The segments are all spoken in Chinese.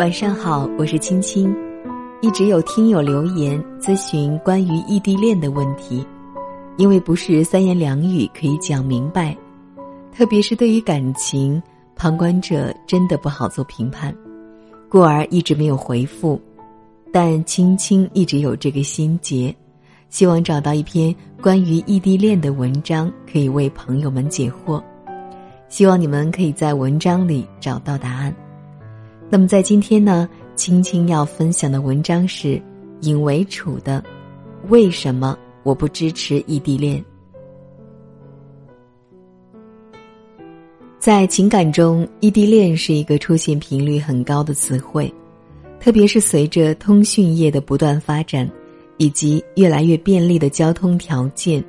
晚上好，我是青青。一直有听友留言咨询关于异地恋的问题，因为不是三言两语可以讲明白，特别是对于感情，旁观者真的不好做评判，故而一直没有回复。但青青一直有这个心结，希望找到一篇关于异地恋的文章，可以为朋友们解惑。希望你们可以在文章里找到答案。那么在今天呢，青青要分享的文章是尹为楚的《为什么我不支持异地恋》。在情感中，异地恋是一个出现频率很高的词汇，特别是随着通讯业的不断发展，以及越来越便利的交通条件，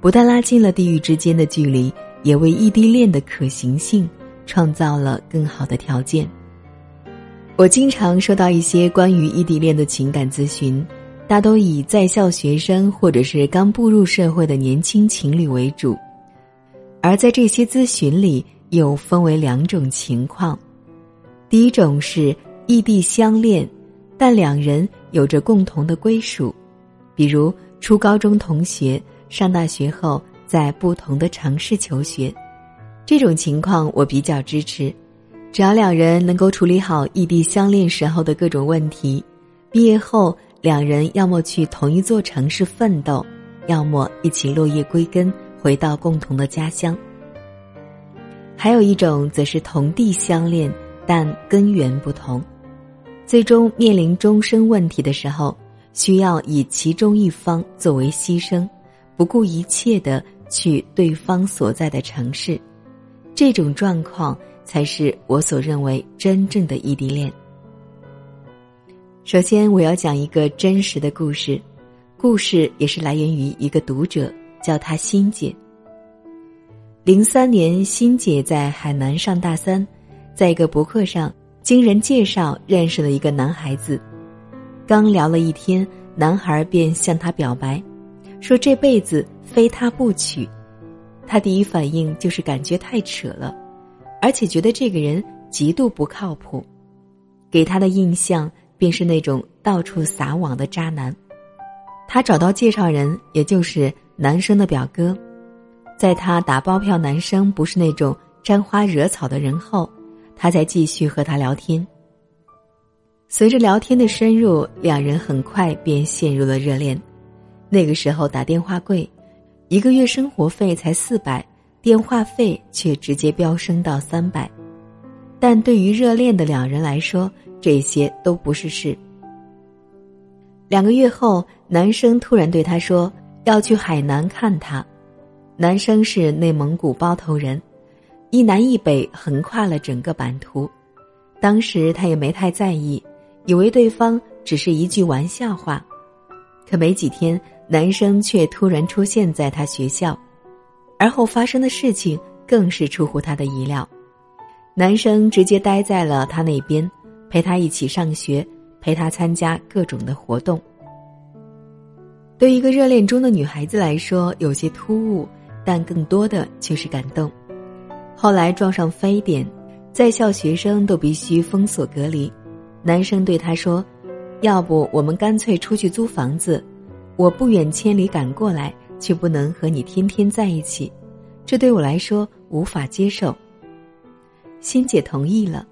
不但拉近了地域之间的距离，也为异地恋的可行性创造了更好的条件。我经常收到一些关于异地恋的情感咨询，大都以在校学生或者是刚步入社会的年轻情侣为主，而在这些咨询里又分为两种情况：第一种是异地相恋，但两人有着共同的归属，比如初高中同学上大学后在不同的城市求学，这种情况我比较支持。只要两人能够处理好异地相恋时候的各种问题，毕业后两人要么去同一座城市奋斗，要么一起落叶归根，回到共同的家乡。还有一种则是同地相恋，但根源不同，最终面临终身问题的时候，需要以其中一方作为牺牲，不顾一切的去对方所在的城市，这种状况。才是我所认为真正的异地恋。首先，我要讲一个真实的故事，故事也是来源于一个读者，叫她欣姐。零三年，欣姐在海南上大三，在一个博客上经人介绍认识了一个男孩子，刚聊了一天，男孩便向她表白，说这辈子非他不娶。她第一反应就是感觉太扯了。而且觉得这个人极度不靠谱，给他的印象便是那种到处撒网的渣男。他找到介绍人，也就是男生的表哥，在他打包票男生不是那种沾花惹草的人后，他才继续和他聊天。随着聊天的深入，两人很快便陷入了热恋。那个时候打电话贵，一个月生活费才四百。电话费却直接飙升到三百，但对于热恋的两人来说，这些都不是事。两个月后，男生突然对他说要去海南看他。男生是内蒙古包头人，一南一北横跨了整个版图。当时他也没太在意，以为对方只是一句玩笑话。可没几天，男生却突然出现在他学校。而后发生的事情更是出乎他的意料，男生直接待在了他那边，陪他一起上学，陪他参加各种的活动。对一个热恋中的女孩子来说，有些突兀，但更多的却是感动。后来撞上非典，在校学生都必须封锁隔离，男生对她说：“要不我们干脆出去租房子，我不远千里赶过来。”却不能和你天天在一起，这对我来说无法接受。欣姐同意了，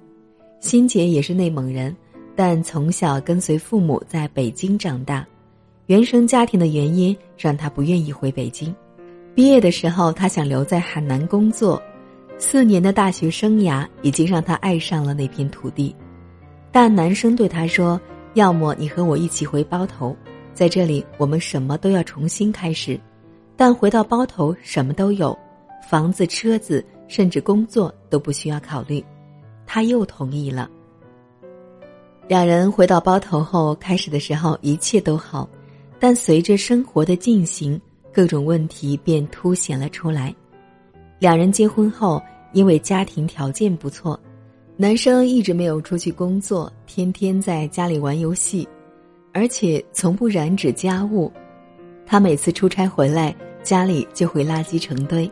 欣姐也是内蒙人，但从小跟随父母在北京长大，原生家庭的原因让她不愿意回北京。毕业的时候，她想留在海南工作，四年的大学生涯已经让她爱上了那片土地，但男生对她说：“要么你和我一起回包头，在这里我们什么都要重新开始。”但回到包头，什么都有，房子、车子，甚至工作都不需要考虑。他又同意了。两人回到包头后，开始的时候一切都好，但随着生活的进行，各种问题便凸显了出来。两人结婚后，因为家庭条件不错，男生一直没有出去工作，天天在家里玩游戏，而且从不染指家务。他每次出差回来。家里就会垃圾成堆，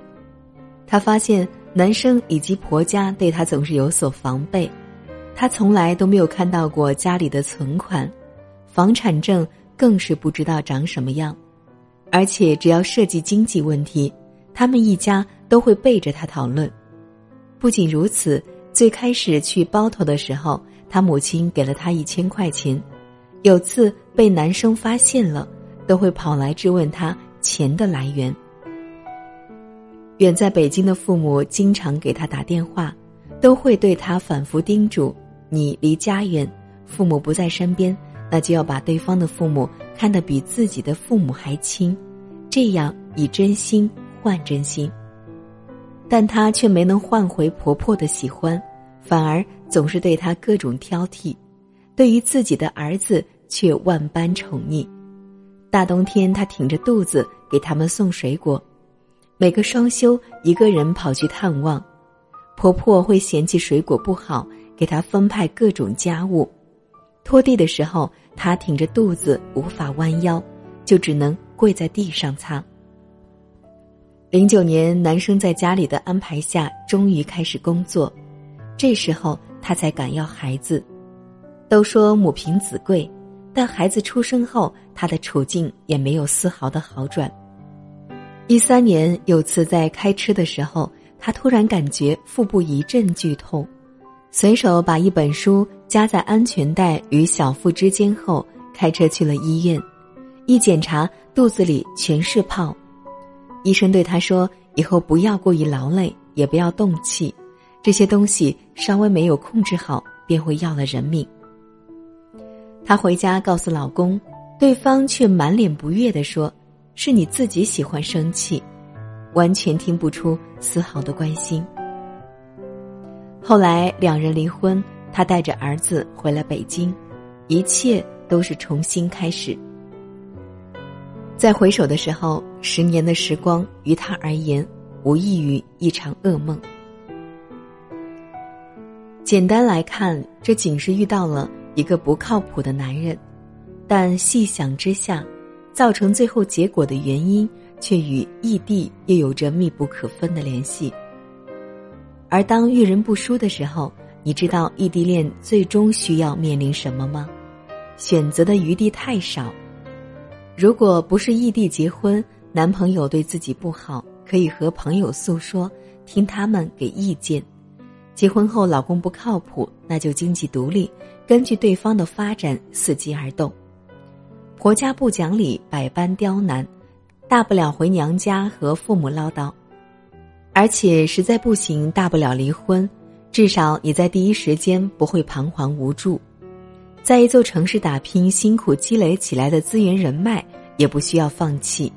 她发现男生以及婆家对她总是有所防备，他从来都没有看到过家里的存款，房产证更是不知道长什么样。而且只要涉及经济问题，他们一家都会背着他讨论。不仅如此，最开始去包头的时候，他母亲给了他一千块钱。有次被男生发现了，都会跑来质问他钱的来源。远在北京的父母经常给他打电话，都会对他反复叮嘱：“你离家远，父母不在身边。”那就要把对方的父母看得比自己的父母还亲，这样以真心换真心。但她却没能换回婆婆的喜欢，反而总是对她各种挑剔，对于自己的儿子却万般宠溺。大冬天，她挺着肚子给他们送水果，每个双休一个人跑去探望。婆婆会嫌弃水果不好，给她分派各种家务。拖地的时候，他挺着肚子无法弯腰，就只能跪在地上擦。零九年，男生在家里的安排下，终于开始工作，这时候他才敢要孩子。都说母凭子贵，但孩子出生后，他的处境也没有丝毫的好转。一三年，有次在开车的时候，他突然感觉腹部一阵剧痛。随手把一本书夹在安全带与小腹之间后，开车去了医院。一检查，肚子里全是泡。医生对他说：“以后不要过于劳累，也不要动气，这些东西稍微没有控制好，便会要了人命。”她回家告诉老公，对方却满脸不悦地说：“是你自己喜欢生气，完全听不出丝毫的关心。”后来两人离婚，他带着儿子回了北京，一切都是重新开始。在回首的时候，十年的时光于他而言，无异于一场噩梦。简单来看，这仅是遇到了一个不靠谱的男人，但细想之下，造成最后结果的原因，却与异地又有着密不可分的联系。而当遇人不淑的时候，你知道异地恋最终需要面临什么吗？选择的余地太少。如果不是异地结婚，男朋友对自己不好，可以和朋友诉说，听他们给意见；结婚后老公不靠谱，那就经济独立，根据对方的发展伺机而动。婆家不讲理，百般刁难，大不了回娘家和父母唠叨。而且实在不行，大不了离婚，至少你在第一时间不会彷徨无助。在一座城市打拼，辛苦积累起来的资源人脉也不需要放弃。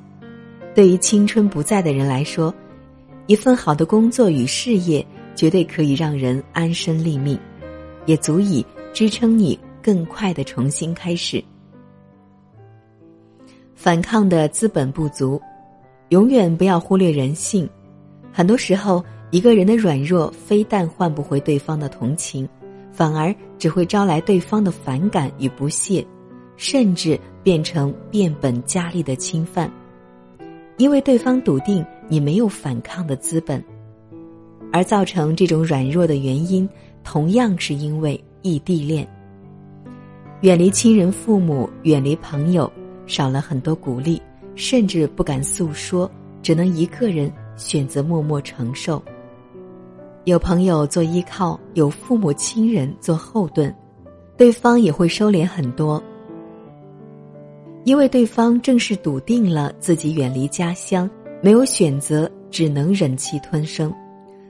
对于青春不在的人来说，一份好的工作与事业绝对可以让人安身立命，也足以支撑你更快的重新开始。反抗的资本不足，永远不要忽略人性。很多时候，一个人的软弱非但换不回对方的同情，反而只会招来对方的反感与不屑，甚至变成变本加厉的侵犯。因为对方笃定你没有反抗的资本，而造成这种软弱的原因，同样是因为异地恋。远离亲人、父母，远离朋友，少了很多鼓励，甚至不敢诉说，只能一个人。选择默默承受，有朋友做依靠，有父母亲人做后盾，对方也会收敛很多。因为对方正是笃定了自己远离家乡，没有选择，只能忍气吞声，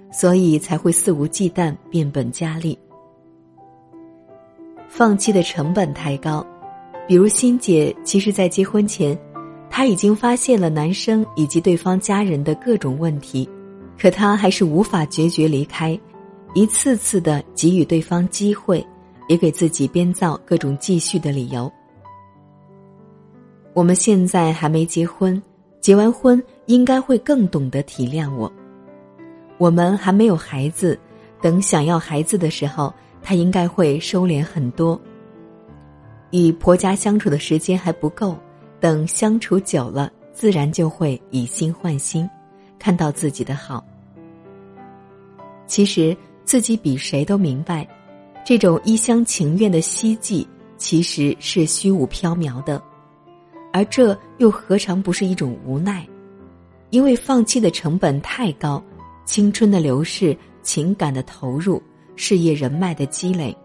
所以才会肆无忌惮，变本加厉。放弃的成本太高，比如欣姐，其实在结婚前。她已经发现了男生以及对方家人的各种问题，可她还是无法决绝离开，一次次的给予对方机会，也给自己编造各种继续的理由。我们现在还没结婚，结完婚应该会更懂得体谅我。我们还没有孩子，等想要孩子的时候，他应该会收敛很多。与婆家相处的时间还不够。等相处久了，自然就会以心换心，看到自己的好。其实自己比谁都明白，这种一厢情愿的希冀其实是虚无缥缈的，而这又何尝不是一种无奈？因为放弃的成本太高，青春的流逝、情感的投入、事业人脉的积累，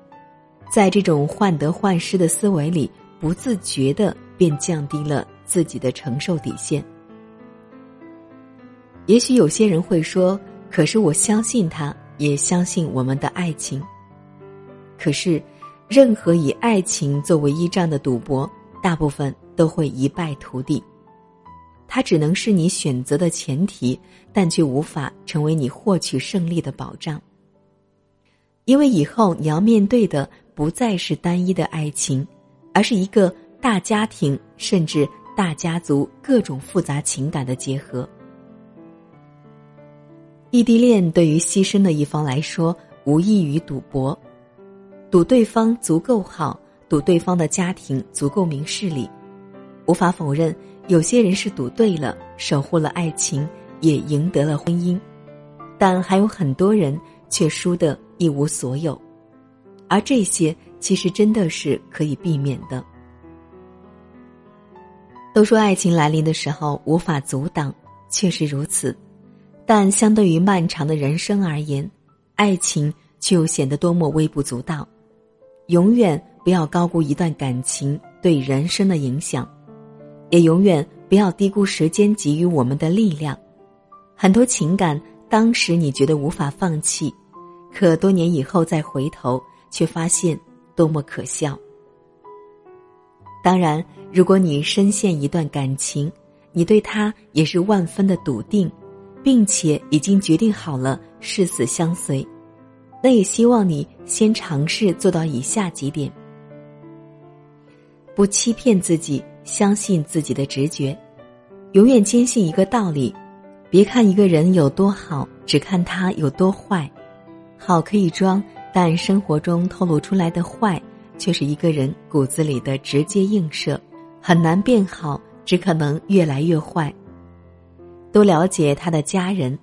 在这种患得患失的思维里，不自觉的便降低了自己的承受底线。也许有些人会说：“可是我相信他，也相信我们的爱情。”可是，任何以爱情作为依仗的赌博，大部分都会一败涂地。它只能是你选择的前提，但却无法成为你获取胜利的保障。因为以后你要面对的不再是单一的爱情，而是一个大家庭甚至大家族各种复杂情感的结合。异地恋对于牺牲的一方来说，无异于赌博，赌对方足够好，赌对方的家庭足够明事理。无法否认。有些人是赌对了，守护了爱情，也赢得了婚姻，但还有很多人却输得一无所有，而这些其实真的是可以避免的。都说爱情来临的时候无法阻挡，确实如此，但相对于漫长的人生而言，爱情却又显得多么微不足道。永远不要高估一段感情对人生的影响。也永远不要低估时间给予我们的力量。很多情感当时你觉得无法放弃，可多年以后再回头，却发现多么可笑。当然，如果你深陷一段感情，你对他也是万分的笃定，并且已经决定好了誓死相随，那也希望你先尝试做到以下几点：不欺骗自己。相信自己的直觉，永远坚信一个道理：别看一个人有多好，只看他有多坏。好可以装，但生活中透露出来的坏，却是一个人骨子里的直接映射，很难变好，只可能越来越坏。多了解他的家人，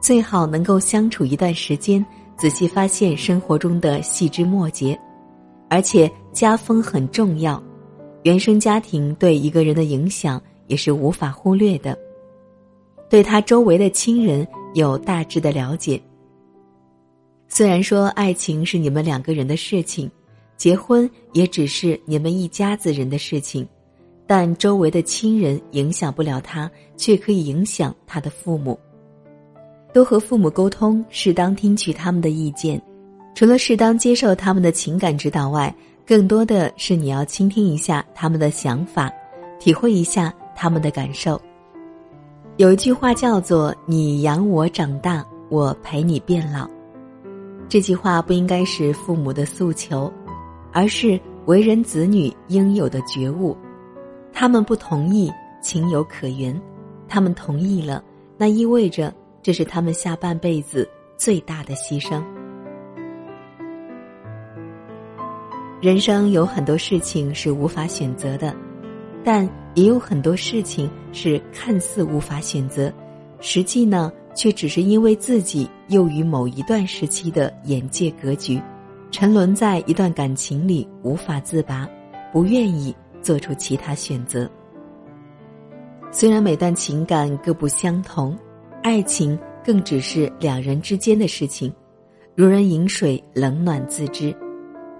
最好能够相处一段时间，仔细发现生活中的细枝末节，而且家风很重要。原生家庭对一个人的影响也是无法忽略的，对他周围的亲人有大致的了解。虽然说爱情是你们两个人的事情，结婚也只是你们一家子人的事情，但周围的亲人影响不了他，却可以影响他的父母。多和父母沟通，适当听取他们的意见，除了适当接受他们的情感指导外。更多的是你要倾听一下他们的想法，体会一下他们的感受。有一句话叫做“你养我长大，我陪你变老”，这句话不应该是父母的诉求，而是为人子女应有的觉悟。他们不同意，情有可原；他们同意了，那意味着这是他们下半辈子最大的牺牲。人生有很多事情是无法选择的，但也有很多事情是看似无法选择，实际呢却只是因为自己囿于某一段时期的眼界格局，沉沦在一段感情里无法自拔，不愿意做出其他选择。虽然每段情感各不相同，爱情更只是两人之间的事情，如人饮水，冷暖自知。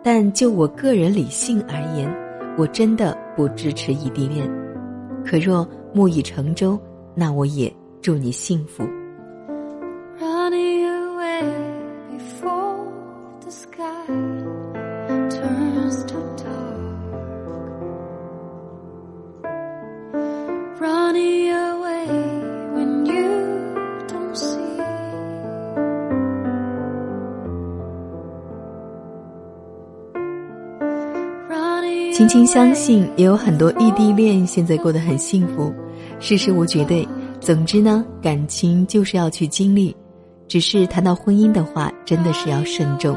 但就我个人理性而言，我真的不支持异地恋。可若木已成舟，那我也祝你幸福。轻轻相信，也有很多异地恋现在过得很幸福。事事无绝对，总之呢，感情就是要去经历。只是谈到婚姻的话，真的是要慎重。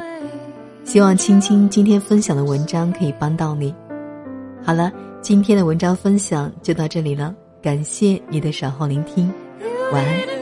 希望青青今天分享的文章可以帮到你。好了，今天的文章分享就到这里了，感谢你的守候聆听，晚安。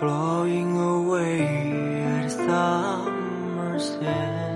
blowing away at summer's end.